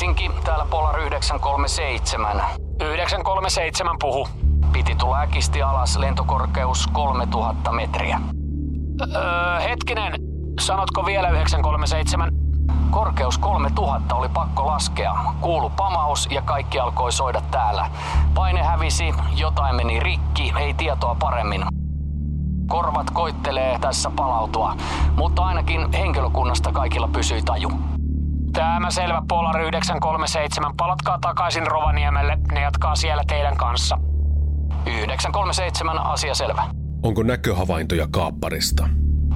Helsinki, täällä Polar 937. 937 puhu. Piti tulla äkisti alas, lentokorkeus 3000 metriä. Öö, hetkinen, sanotko vielä 937? Korkeus 3000 oli pakko laskea. Kuulu pamaus ja kaikki alkoi soida täällä. Paine hävisi, jotain meni rikki, ei tietoa paremmin. Korvat koittelee tässä palautua, mutta ainakin henkilökunnasta kaikilla pysyi taju. Tämä selvä Polar 937. Palatkaa takaisin Rovaniemelle. Ne jatkaa siellä teidän kanssa. 937 asia selvä. Onko näköhavaintoja kaapparista?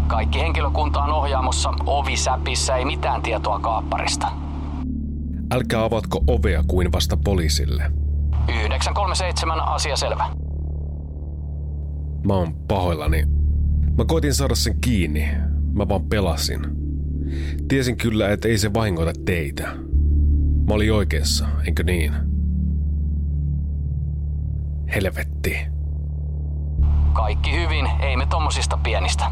Kaikki henkilökunta on ohjaamossa ovisäpissä, ei mitään tietoa kaapparista. Älkää avatko ovea kuin vasta poliisille. 937 asia selvä. Mä oon pahoillani. Mä koitin saada sen kiinni. Mä vaan pelasin. Tiesin kyllä, että ei se vahingoita teitä. Mä olin oikeassa, enkö niin? Helvetti. Kaikki hyvin, ei me tommosista pienistä.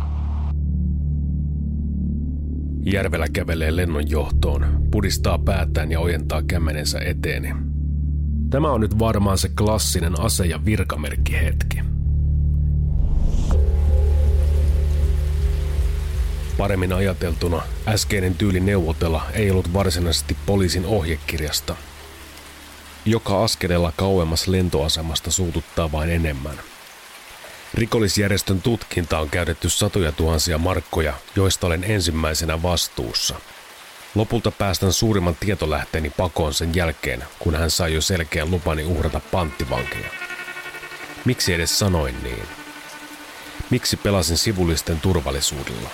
Järvellä kävelee lennon johtoon, pudistaa päätään ja ojentaa kämmenensä eteeni. Tämä on nyt varmaan se klassinen ase- ja virkamerkki Paremmin ajateltuna, äskeinen tyyli neuvotella ei ollut varsinaisesti poliisin ohjekirjasta. Joka askeleella kauemmas lentoasemasta suututtaa vain enemmän. Rikollisjärjestön tutkinta on käytetty satoja tuhansia markkoja, joista olen ensimmäisenä vastuussa. Lopulta päästän suurimman tietolähteeni pakoon sen jälkeen, kun hän sai jo selkeän lupani uhrata panttivankeja. Miksi edes sanoin niin? Miksi pelasin sivullisten turvallisuudella?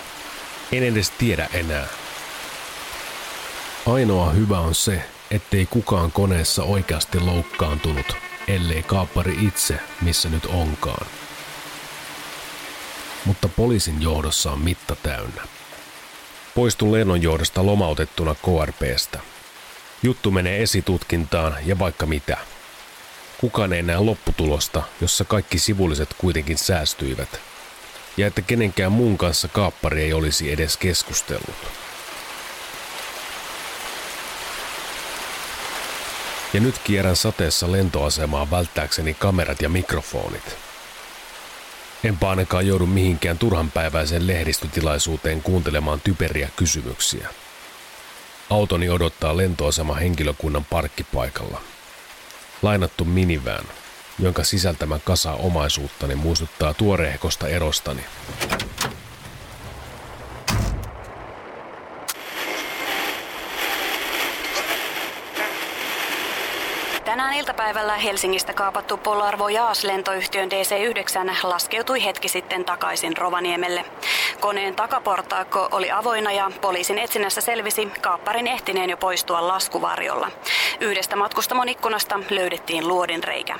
En edes tiedä enää. Ainoa hyvä on se, ettei kukaan koneessa oikeasti loukkaantunut, ellei kaappari itse, missä nyt onkaan. Mutta poliisin johdossa on mitta täynnä. Poistun lennonjohdosta lomautettuna KRPstä. Juttu menee esitutkintaan ja vaikka mitä. Kukaan ei näe lopputulosta, jossa kaikki sivulliset kuitenkin säästyivät – ja että kenenkään muun kanssa kaappari ei olisi edes keskustellut. Ja nyt kierrän sateessa lentoasemaa välttääkseni kamerat ja mikrofonit. Enpä ainakaan joudu mihinkään turhanpäiväiseen lehdistötilaisuuteen kuuntelemaan typeriä kysymyksiä. Autoni odottaa lentoasema henkilökunnan parkkipaikalla. Lainattu minivään, jonka sisältämä kasa omaisuuttani muistuttaa tuoreehkosta erostani. Tänään iltapäivällä Helsingistä kaapattu Polar Voyage lentoyhtiön DC-9 laskeutui hetki sitten takaisin Rovaniemelle. Koneen takaportaakko oli avoinna ja poliisin etsinnässä selvisi kaapparin ehtineen jo poistua laskuvarjolla. Yhdestä matkustamon ikkunasta löydettiin luodinreikä.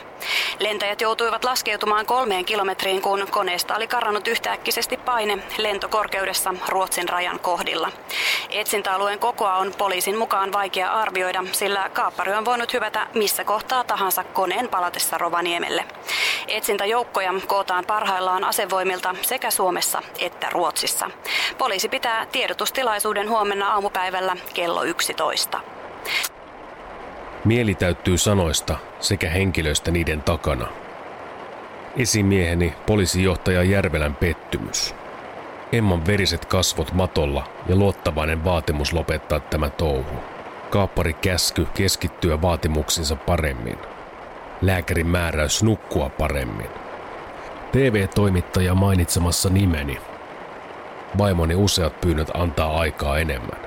Lentäjät joutuivat laskeutumaan kolmeen kilometriin, kun koneesta oli karannut yhtäkkisesti paine lentokorkeudessa Ruotsin rajan kohdilla. Etsintäalueen kokoa on poliisin mukaan vaikea arvioida, sillä kaappari on voinut hyvätä missä kohtaa tahansa koneen palatessa Rovaniemelle. Etsintäjoukkoja kootaan parhaillaan asevoimilta sekä Suomessa että Ruotsissa. Poliisi pitää tiedotustilaisuuden huomenna aamupäivällä kello 11. Mieli täyttyy sanoista sekä henkilöistä niiden takana. Esimieheni poliisijohtaja Järvelän pettymys. Emman veriset kasvot matolla ja luottavainen vaatimus lopettaa tämä touhu. Kaappari käsky keskittyä vaatimuksinsa paremmin. Lääkärin määräys nukkua paremmin. TV-toimittaja mainitsemassa nimeni. Vaimoni useat pyynnöt antaa aikaa enemmän.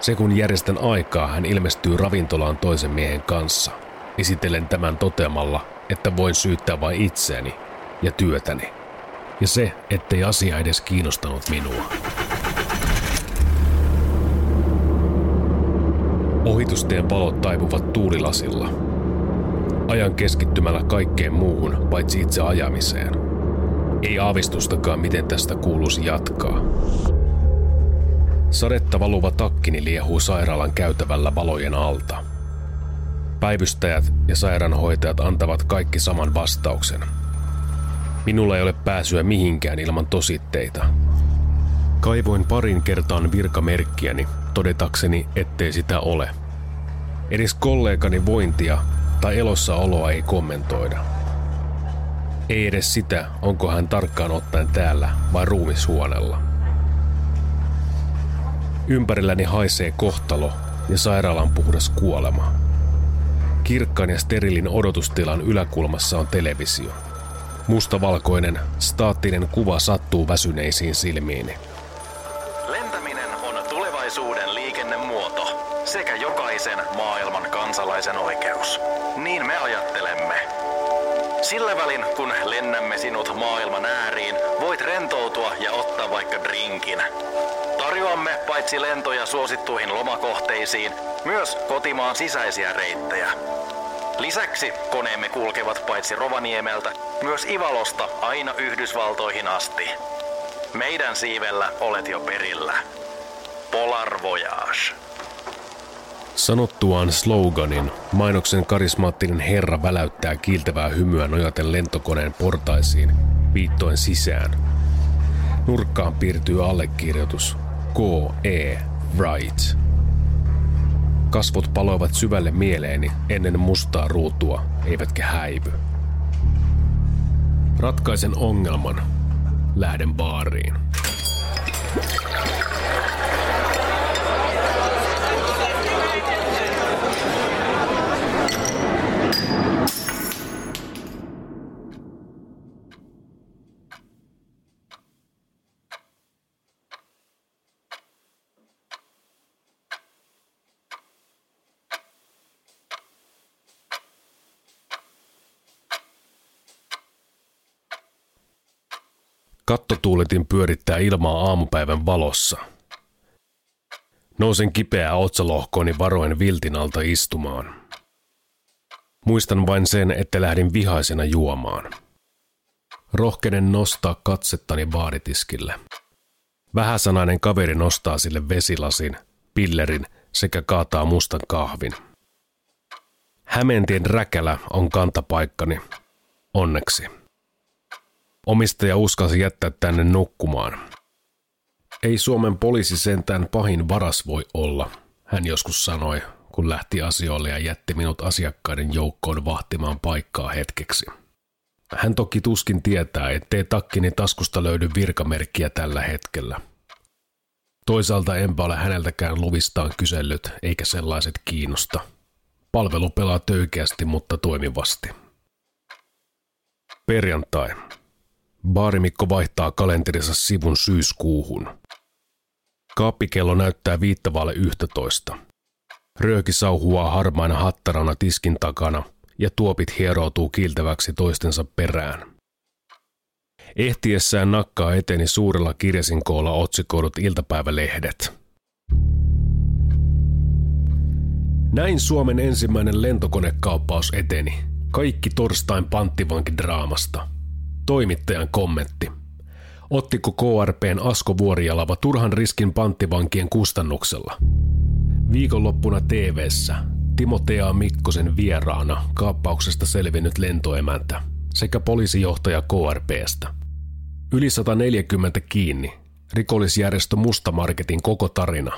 Se kun järjestän aikaa, hän ilmestyy ravintolaan toisen miehen kanssa. Esitellen tämän toteamalla, että voin syyttää vain itseäni ja työtäni. Ja se, ettei asia edes kiinnostanut minua. Ohitustien valot taipuvat tuulilasilla. Ajan keskittymällä kaikkeen muuhun, paitsi itse ajamiseen. Ei aavistustakaan, miten tästä kuuluisi jatkaa. Sadetta valuva takkini liehuu sairaalan käytävällä valojen alta. Päivystäjät ja sairaanhoitajat antavat kaikki saman vastauksen. Minulla ei ole pääsyä mihinkään ilman tositteita. Kaivoin parin kertaan virkamerkkiäni todetakseni, ettei sitä ole. Edes kollegani vointia tai elossaoloa ei kommentoida. Ei edes sitä, onko hän tarkkaan ottaen täällä vai ruumishuoneella. Ympärilläni haisee kohtalo ja sairaalan puhdas kuolema. Kirkkaan ja sterilin odotustilan yläkulmassa on televisio. Mustavalkoinen, staattinen kuva sattuu väsyneisiin silmiini. Kansalaisen oikeus. Niin me ajattelemme. Sillä välin, kun lennämme sinut maailman ääriin, voit rentoutua ja ottaa vaikka drinkin. Tarjoamme paitsi lentoja suosittuihin lomakohteisiin, myös kotimaan sisäisiä reittejä. Lisäksi koneemme kulkevat paitsi Rovaniemeltä, myös Ivalosta aina Yhdysvaltoihin asti. Meidän siivellä olet jo perillä. Polar Voyage. Sanottuaan sloganin, mainoksen karismaattinen herra väläyttää kiiltävää hymyä nojaten lentokoneen portaisiin, viittoen sisään. Nurkkaan piirtyy allekirjoitus K.E. Wright. Kasvot paloivat syvälle mieleeni ennen mustaa ruutua, eivätkä häivy. Ratkaisen ongelman. Lähden baariin. Kattotuuletin pyörittää ilmaa aamupäivän valossa. Nousen kipeää otsalohkooni varoen viltin alta istumaan. Muistan vain sen, että lähdin vihaisena juomaan. Rohkenen nostaa katsettani vaaritiskille. Vähäsanainen kaveri nostaa sille vesilasin, pillerin sekä kaataa mustan kahvin. Hämeentien räkälä on kantapaikkani. Onneksi. Omistaja uskalsi jättää tänne nukkumaan. Ei Suomen poliisi sentään pahin varas voi olla, hän joskus sanoi, kun lähti asioille ja jätti minut asiakkaiden joukkoon vahtimaan paikkaa hetkeksi. Hän toki tuskin tietää, ettei takkini taskusta löydy virkamerkkiä tällä hetkellä. Toisaalta enpä ole häneltäkään luvistaan kysellyt, eikä sellaiset kiinnosta. Palvelu pelaa töykeästi, mutta toimivasti. Perjantai. Baarimikko vaihtaa kalenterissa sivun syyskuuhun. Kaappikello näyttää viittavalle 11. Rööki sauhuaa harmaina hattarana tiskin takana ja tuopit hieroutuu kiiltäväksi toistensa perään. Ehtiessään nakkaa eteni suurella kirjasinkoolla otsikoidut iltapäivälehdet. Näin Suomen ensimmäinen lentokonekauppaus eteni. Kaikki torstain panttivankidraamasta. Toimittajan kommentti. Ottiko KRPn Asko Vuorijalava turhan riskin panttivankien kustannuksella? Viikonloppuna TV:ssä Timotea Mikkosen vieraana kaappauksesta selvinnyt lentoemäntä sekä poliisijohtaja KRPstä. Yli 140 kiinni. Rikollisjärjestö Mustamarketin koko tarina.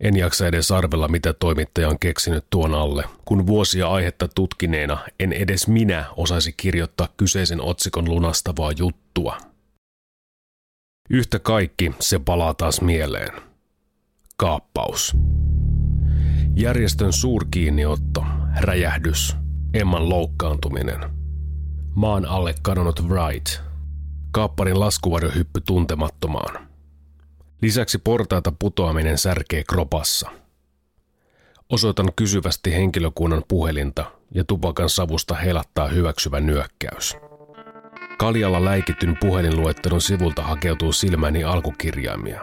En jaksa edes arvella, mitä toimittaja on keksinyt tuon alle, kun vuosia aihetta tutkineena en edes minä osaisi kirjoittaa kyseisen otsikon lunastavaa juttua. Yhtä kaikki se palaa taas mieleen. Kaappaus. Järjestön suurkiinniotto, räjähdys, Emman loukkaantuminen. Maan alle kadonnut Wright. Kaapparin laskuvarjohyppy tuntemattomaan. Lisäksi portaita putoaminen särkee kropassa. Osoitan kysyvästi henkilökunnan puhelinta ja tupakan savusta helattaa hyväksyvä nyökkäys. Kaljalla läikityn puhelinluettelon sivulta hakeutuu silmäni alkukirjaimia.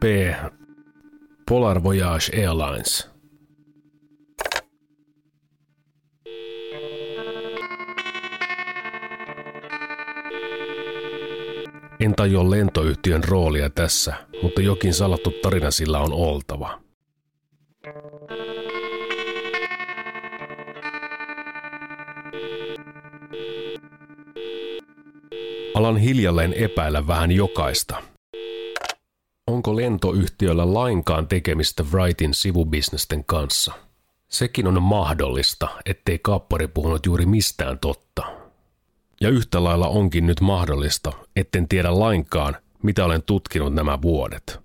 P. Polar Voyage Airlines. En tajua lentoyhtiön roolia tässä, mutta jokin salattu tarina sillä on oltava. Alan hiljalleen epäillä vähän jokaista. Onko lentoyhtiöllä lainkaan tekemistä Wrightin sivubisnesten kanssa? Sekin on mahdollista, ettei kappari puhunut juuri mistään totta. Ja yhtä lailla onkin nyt mahdollista, etten tiedä lainkaan, mitä olen tutkinut nämä vuodet.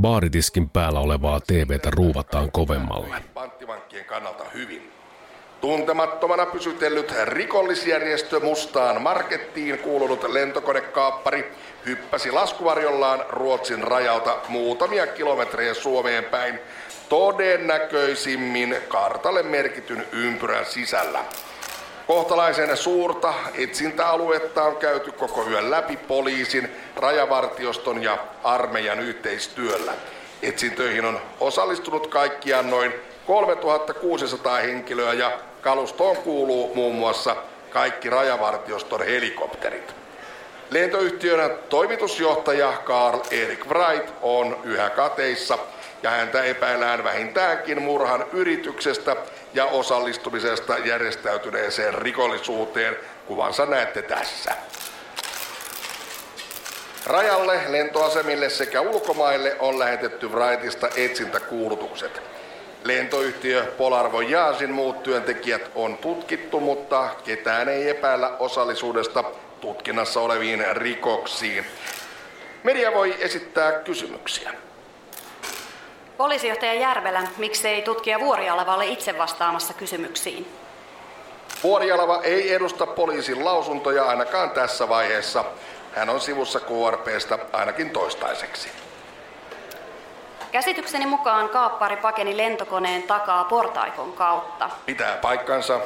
Baaritiskin päällä olevaa TVtä ruuvataan kovemmalle. Panttivankkien kannalta hyvin. Tuntemattomana pysytellyt rikollisjärjestö Mustaan Markettiin kuulunut lentokonekaappari hyppäsi laskuvarjollaan Ruotsin rajalta muutamia kilometrejä Suomeen päin todennäköisimmin kartalle merkityn ympyrän sisällä. Kohtalaisen suurta etsintäaluetta on käyty koko yön läpi poliisin, rajavartioston ja armeijan yhteistyöllä. Etsintöihin on osallistunut kaikkiaan noin 3600 henkilöä ja kalustoon kuuluu muun muassa kaikki rajavartioston helikopterit. Lentoyhtiön toimitusjohtaja Carl Erik Wright on yhä kateissa ja häntä epäillään vähintäänkin murhan yrityksestä ja osallistumisesta järjestäytyneeseen rikollisuuteen. Kuvansa näette tässä. Rajalle, lentoasemille sekä ulkomaille on lähetetty Wrightista etsintäkuulutukset. Lentoyhtiö Polar Voyagein muut työntekijät on tutkittu, mutta ketään ei epäillä osallisuudesta tutkinnassa oleviin rikoksiin. Media voi esittää kysymyksiä. Poliisijohtaja Järvelä, miksei tutkija Vuorialava ole itse vastaamassa kysymyksiin? Vuorialava ei edusta poliisin lausuntoja ainakaan tässä vaiheessa. Hän on sivussa KRPstä ainakin toistaiseksi. Käsitykseni mukaan kaappari pakeni lentokoneen takaa portaikon kautta. Pitää paikkansa.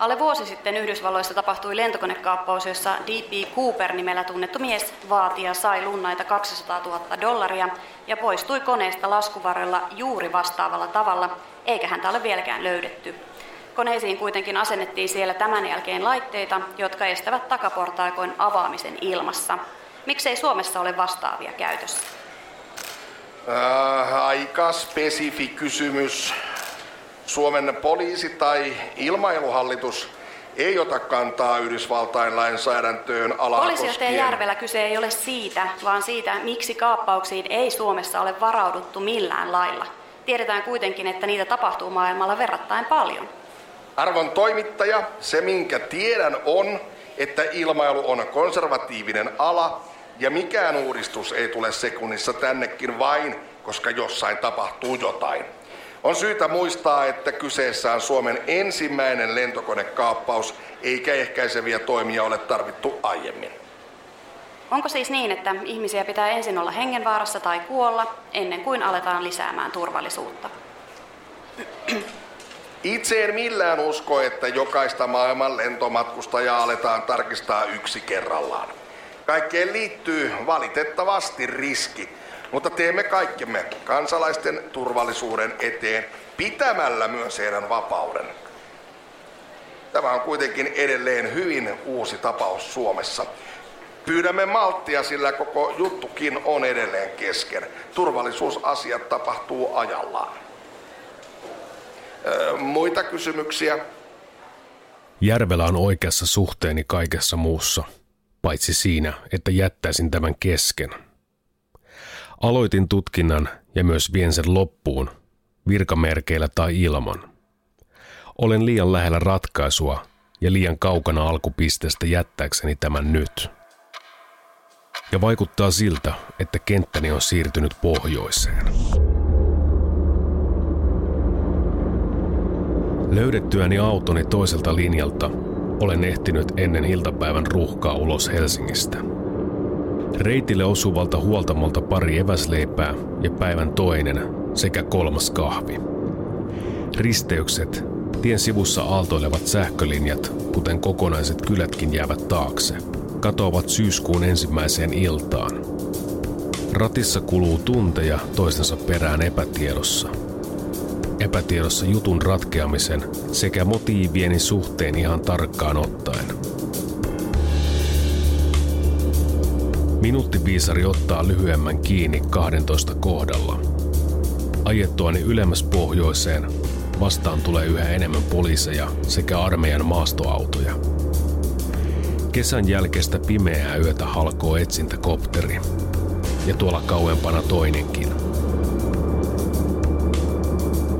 Alle vuosi sitten Yhdysvalloissa tapahtui lentokonekaappaus, jossa D.P. Cooper nimellä tunnettu mies vaati ja sai lunnaita 200 000 dollaria ja poistui koneesta laskuvarrella juuri vastaavalla tavalla, eikä häntä ole vieläkään löydetty. Koneisiin kuitenkin asennettiin siellä tämän jälkeen laitteita, jotka estävät takaportaikoin avaamisen ilmassa. Miksei Suomessa ole vastaavia käytössä? Äh, aika spesifi kysymys. Suomen poliisi tai ilmailuhallitus ei ota kantaa Yhdysvaltain lainsäädäntöön alaa Poliisijohtaja Järvelä kyse ei ole siitä, vaan siitä, miksi kaappauksiin ei Suomessa ole varauduttu millään lailla. Tiedetään kuitenkin, että niitä tapahtuu maailmalla verrattain paljon. Arvon toimittaja, se minkä tiedän on, että ilmailu on konservatiivinen ala ja mikään uudistus ei tule sekunnissa tännekin vain, koska jossain tapahtuu jotain. On syytä muistaa, että kyseessä on Suomen ensimmäinen lentokonekaappaus, eikä ehkäiseviä toimia ole tarvittu aiemmin. Onko siis niin, että ihmisiä pitää ensin olla hengenvaarassa tai kuolla, ennen kuin aletaan lisäämään turvallisuutta? Itse en millään usko, että jokaista maailman lentomatkustajaa aletaan tarkistaa yksi kerrallaan. Kaikkeen liittyy valitettavasti riski, mutta teemme kaikkemme kansalaisten turvallisuuden eteen pitämällä myös heidän vapauden. Tämä on kuitenkin edelleen hyvin uusi tapaus Suomessa. Pyydämme malttia, sillä koko juttukin on edelleen kesken. Turvallisuusasiat tapahtuu ajallaan. Öö, muita kysymyksiä? Järvelä on oikeassa suhteeni kaikessa muussa, paitsi siinä, että jättäisin tämän kesken – Aloitin tutkinnan ja myös vien sen loppuun, virkamerkeillä tai ilman. Olen liian lähellä ratkaisua ja liian kaukana alkupisteestä jättääkseni tämän nyt. Ja vaikuttaa siltä, että kenttäni on siirtynyt pohjoiseen. Löydettyäni autoni toiselta linjalta olen ehtinyt ennen iltapäivän ruuhkaa ulos Helsingistä – Reitille osuvalta huoltamolta pari eväsleipää ja päivän toinen sekä kolmas kahvi. Risteykset, tien sivussa aaltoilevat sähkölinjat, kuten kokonaiset kylätkin jäävät taakse, katoavat syyskuun ensimmäiseen iltaan. Ratissa kuluu tunteja toistensa perään epätiedossa. Epätiedossa jutun ratkeamisen sekä motiivieni suhteen ihan tarkkaan ottaen. Minuuttiviisari ottaa lyhyemmän kiinni 12 kohdalla. Ajettuani ylemmäs pohjoiseen vastaan tulee yhä enemmän poliiseja sekä armeijan maastoautoja. Kesän jälkeistä pimeää yötä halkoo etsintäkopteri. Ja tuolla kauempana toinenkin.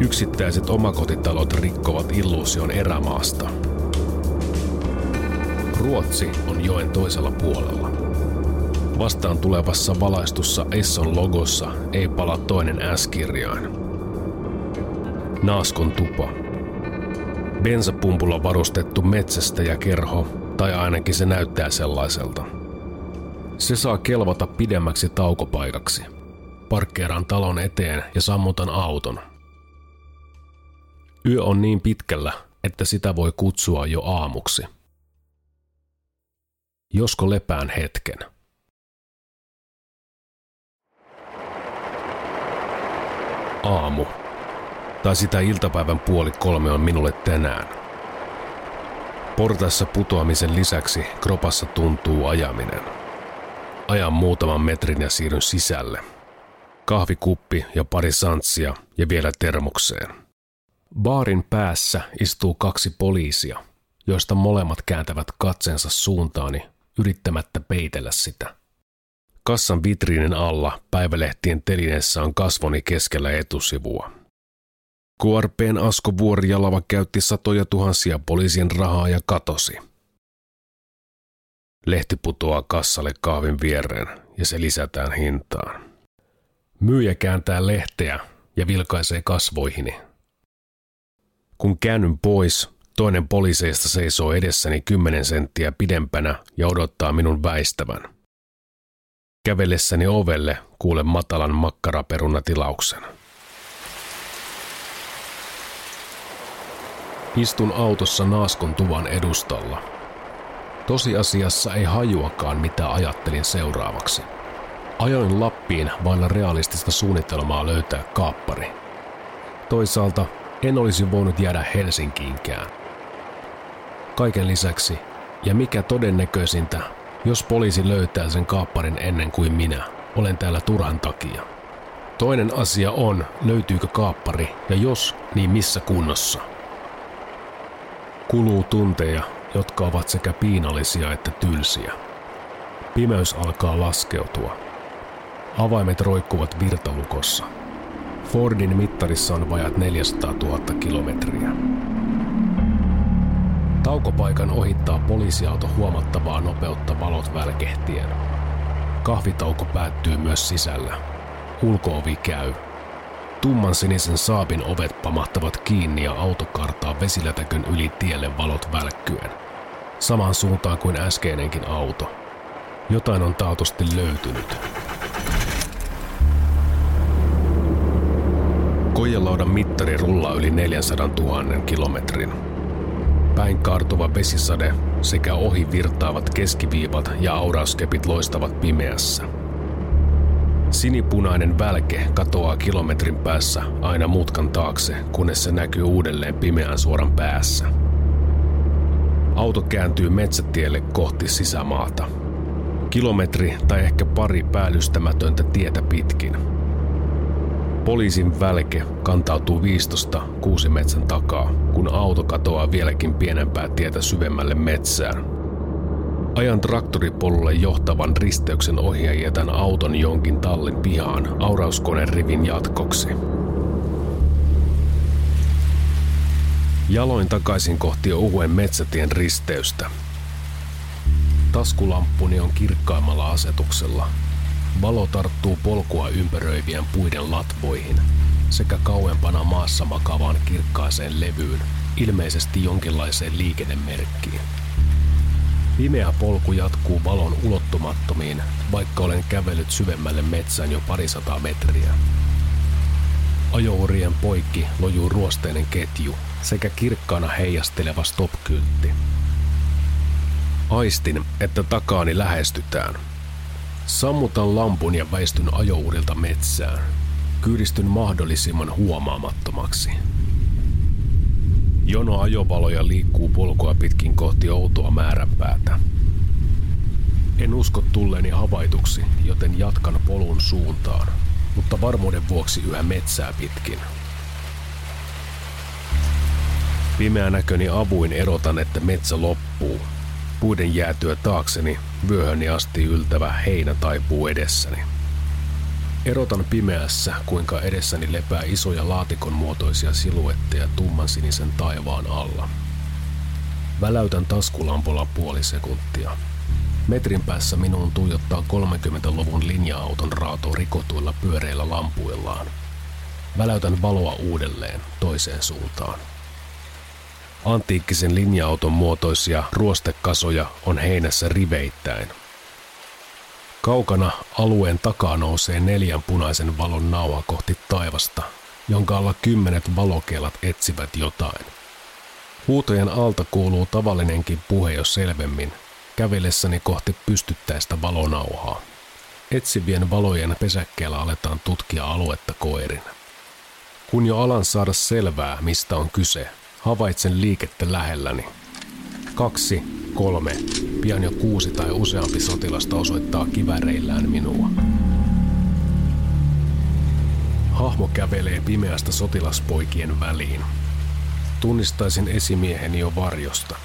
Yksittäiset omakotitalot rikkovat illuusion erämaasta. Ruotsi on joen toisella puolella. Vastaan tulevassa valaistussa Esson logossa ei pala toinen S-kirjain. Naaskon tupa. Bensapumpulla varustettu metsästä ja kerho, tai ainakin se näyttää sellaiselta. Se saa kelvata pidemmäksi taukopaikaksi. Parkkeeraan talon eteen ja sammutan auton. Yö on niin pitkällä, että sitä voi kutsua jo aamuksi. Josko lepään hetken. Aamu. Tai sitä iltapäivän puoli kolme on minulle tänään. Portaissa putoamisen lisäksi kropassa tuntuu ajaminen. Ajan muutaman metrin ja siirryn sisälle. Kahvikuppi ja pari santsia ja vielä termokseen. Baarin päässä istuu kaksi poliisia, joista molemmat kääntävät katsensa suuntaani yrittämättä peitellä sitä. Kassan vitriinin alla päivälehtien telineessä on kasvoni keskellä etusivua. KRPn Asko Vuorijalava käytti satoja tuhansia poliisien rahaa ja katosi. Lehti putoaa kassalle kahvin viereen ja se lisätään hintaan. Myyjä kääntää lehteä ja vilkaisee kasvoihini. Kun käännyn pois, toinen poliiseista seisoo edessäni kymmenen senttiä pidempänä ja odottaa minun väistävän – Kävellessäni ovelle kuulen matalan makkaraperunatilauksen. Istun autossa naaskon tuvan edustalla. Tosiasiassa ei hajuakaan, mitä ajattelin seuraavaksi. Ajoin Lappiin vailla realistista suunnitelmaa löytää kaappari. Toisaalta en olisi voinut jäädä Helsinkiinkään. Kaiken lisäksi, ja mikä todennäköisintä, jos poliisi löytää sen kaapparin ennen kuin minä, olen täällä turhan takia. Toinen asia on, löytyykö kaappari ja jos, niin missä kunnossa. Kuluu tunteja, jotka ovat sekä piinallisia että tylsiä. Pimeys alkaa laskeutua. Avaimet roikkuvat virtalukossa. Fordin mittarissa on vajat 400 000 kilometriä. Taukopaikan ohittaa poliisiauto huomattavaa nopeutta valot välkehtien. Kahvitauko päättyy myös sisällä. Ulkoovi käy. Tumman sinisen saapin ovet pamahtavat kiinni ja auto kartaa vesilätäkön yli tielle valot välkkyen. Samaan suuntaan kuin äskeinenkin auto. Jotain on taatusti löytynyt. Kojelaudan mittari rullaa yli 400 000 kilometrin päin kaartuva vesisade sekä ohi virtaavat keskiviivat ja aurauskepit loistavat pimeässä. Sinipunainen välke katoaa kilometrin päässä aina mutkan taakse, kunnes se näkyy uudelleen pimeän suoran päässä. Auto kääntyy metsätielle kohti sisämaata. Kilometri tai ehkä pari päällystämätöntä tietä pitkin – Poliisin välke kantautuu viistosta kuusimetsän takaa, kun auto katoaa vieläkin pienempää tietä syvemmälle metsään. Ajan traktoripolulle johtavan risteyksen ohi ja jätän auton jonkin tallin pihaan aurauskoneen rivin jatkoksi. Jaloin takaisin kohti uuden metsätien risteystä. Taskulamppuni on kirkkaimmalla asetuksella Valo tarttuu polkua ympäröivien puiden latvoihin sekä kauempana maassa makavaan kirkkaaseen levyyn, ilmeisesti jonkinlaiseen liikennemerkkiin. Pimeä polku jatkuu valon ulottumattomiin, vaikka olen kävellyt syvemmälle metsään jo parisataa metriä. Ajourien poikki lojuu ruosteinen ketju sekä kirkkaana heijasteleva stop-kyltti. Aistin, että takaani lähestytään – Sammutan lampun ja väistyn ajouudilta metsään. Kyydistyn mahdollisimman huomaamattomaksi. Jono ajovaloja liikkuu polkua pitkin kohti outoa määränpäätä. En usko tulleeni havaituksi, joten jatkan polun suuntaan, mutta varmuuden vuoksi yhä metsää pitkin. Pimeä näköni avuin erotan, että metsä loppuu. Puiden jäätyä taakseni vyöhöni asti yltävä heinä taipuu edessäni. Erotan pimeässä, kuinka edessäni lepää isoja laatikon muotoisia siluetteja tumman sinisen taivaan alla. Väläytän taskulampolla puoli sekuntia. Metrin päässä minuun tuijottaa 30-luvun linja-auton raato rikotuilla pyöreillä lampuillaan. Väläytän valoa uudelleen toiseen suuntaan. Antiikkisen linja-auton muotoisia ruostekasoja on heinässä riveittäin. Kaukana alueen takaa nousee neljän punaisen valon nauha kohti taivasta, jonka alla kymmenet valokelat etsivät jotain. Huutojen alta kuuluu tavallinenkin puhe jo selvemmin, kävellessäni kohti pystyttäistä valonauhaa. Etsivien valojen pesäkkeellä aletaan tutkia aluetta koirin. Kun jo alan saada selvää, mistä on kyse, havaitsen liikettä lähelläni. Kaksi, kolme, pian jo kuusi tai useampi sotilasta osoittaa kiväreillään minua. Hahmo kävelee pimeästä sotilaspoikien väliin. Tunnistaisin esimieheni jo varjosta.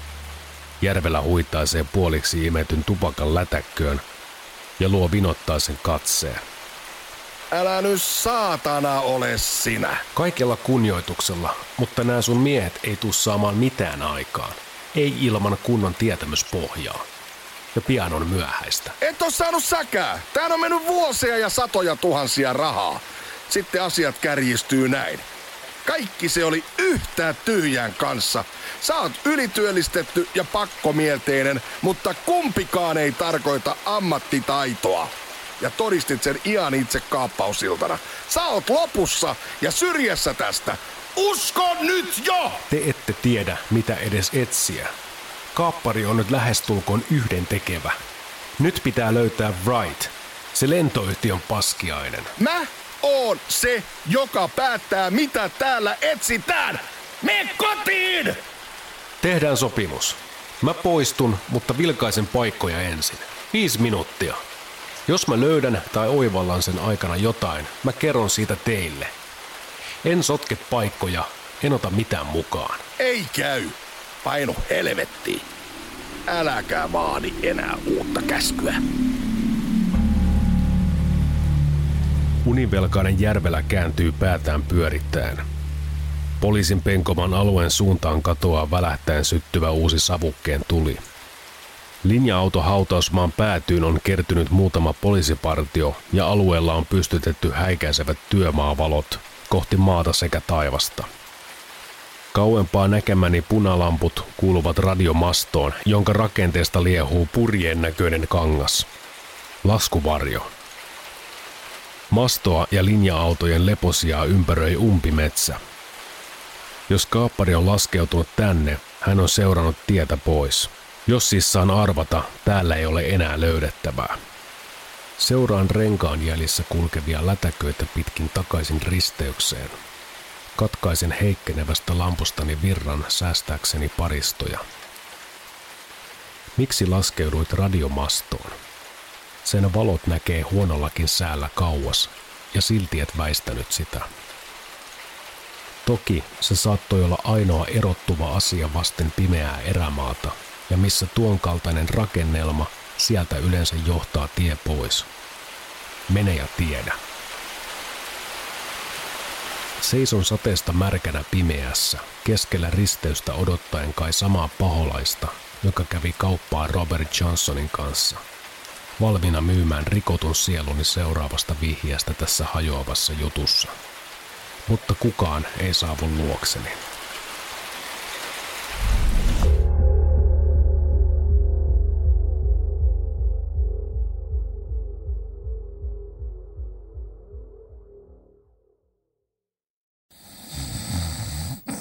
Järvellä huitaisee puoliksi imetyn tupakan lätäkköön ja luo vinottaisen katseen. Älä nyt saatana ole sinä. Kaikella kunnioituksella, mutta nämä sun miehet ei tuu saamaan mitään aikaan. Ei ilman kunnon tietämyspohjaa. Ja pian on myöhäistä. Et oo saanut säkää. Tään on mennyt vuosia ja satoja tuhansia rahaa. Sitten asiat kärjistyy näin. Kaikki se oli yhtä tyhjän kanssa. Sä oot ylityöllistetty ja pakkomielteinen, mutta kumpikaan ei tarkoita ammattitaitoa. Ja todistit sen ihan itse kaappausiltana. Sä oot lopussa ja syrjässä tästä. Usko nyt jo! Te ette tiedä, mitä edes etsiä. Kaappari on nyt lähestulkoon yhden tekevä. Nyt pitää löytää Wright, se lentoyhtiön paskiainen. Mä oon se, joka päättää mitä täällä etsitään. Me kotiin! Tehdään sopimus. Mä poistun, mutta vilkaisen paikkoja ensin. Viisi minuuttia. Jos mä löydän tai oivallan sen aikana jotain, mä kerron siitä teille. En sotke paikkoja, en ota mitään mukaan. Ei käy. Painu helvettiin. Äläkää vaadi enää uutta käskyä. Univelkainen järvelä kääntyy päätään pyörittäen. Poliisin penkoman alueen suuntaan katoaa välähtäen syttyvä uusi savukkeen tuli. Linja-auto hautausmaan päätyyn on kertynyt muutama poliisipartio ja alueella on pystytetty häikäisevät työmaavalot kohti maata sekä taivasta. Kauempaa näkemäni punalamput kuuluvat radiomastoon, jonka rakenteesta liehuu purjeen näköinen kangas. Laskuvarjo. Mastoa ja linja-autojen leposijaa ympäröi umpimetsä. Jos kaappari on laskeutunut tänne, hän on seurannut tietä pois. Jos siis saan arvata, täällä ei ole enää löydettävää. Seuraan renkaan jäljissä kulkevia lätäköitä pitkin takaisin risteykseen. Katkaisen heikkenevästä lampustani virran säästääkseni paristoja. Miksi laskeuduit radiomastoon? Sen valot näkee huonollakin säällä kauas, ja silti et väistänyt sitä. Toki se saattoi olla ainoa erottuva asia vasten pimeää erämaata, ja missä tuon kaltainen rakennelma, sieltä yleensä johtaa tie pois. Mene ja tiedä. Seison sateesta märkänä pimeässä, keskellä risteystä odottaen kai samaa paholaista, joka kävi kauppaa Robert Johnsonin kanssa. Valmiina myymään rikotun sieluni seuraavasta vihjeestä tässä hajoavassa jutussa. Mutta kukaan ei saavu luokseni.